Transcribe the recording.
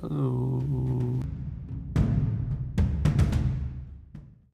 Hello.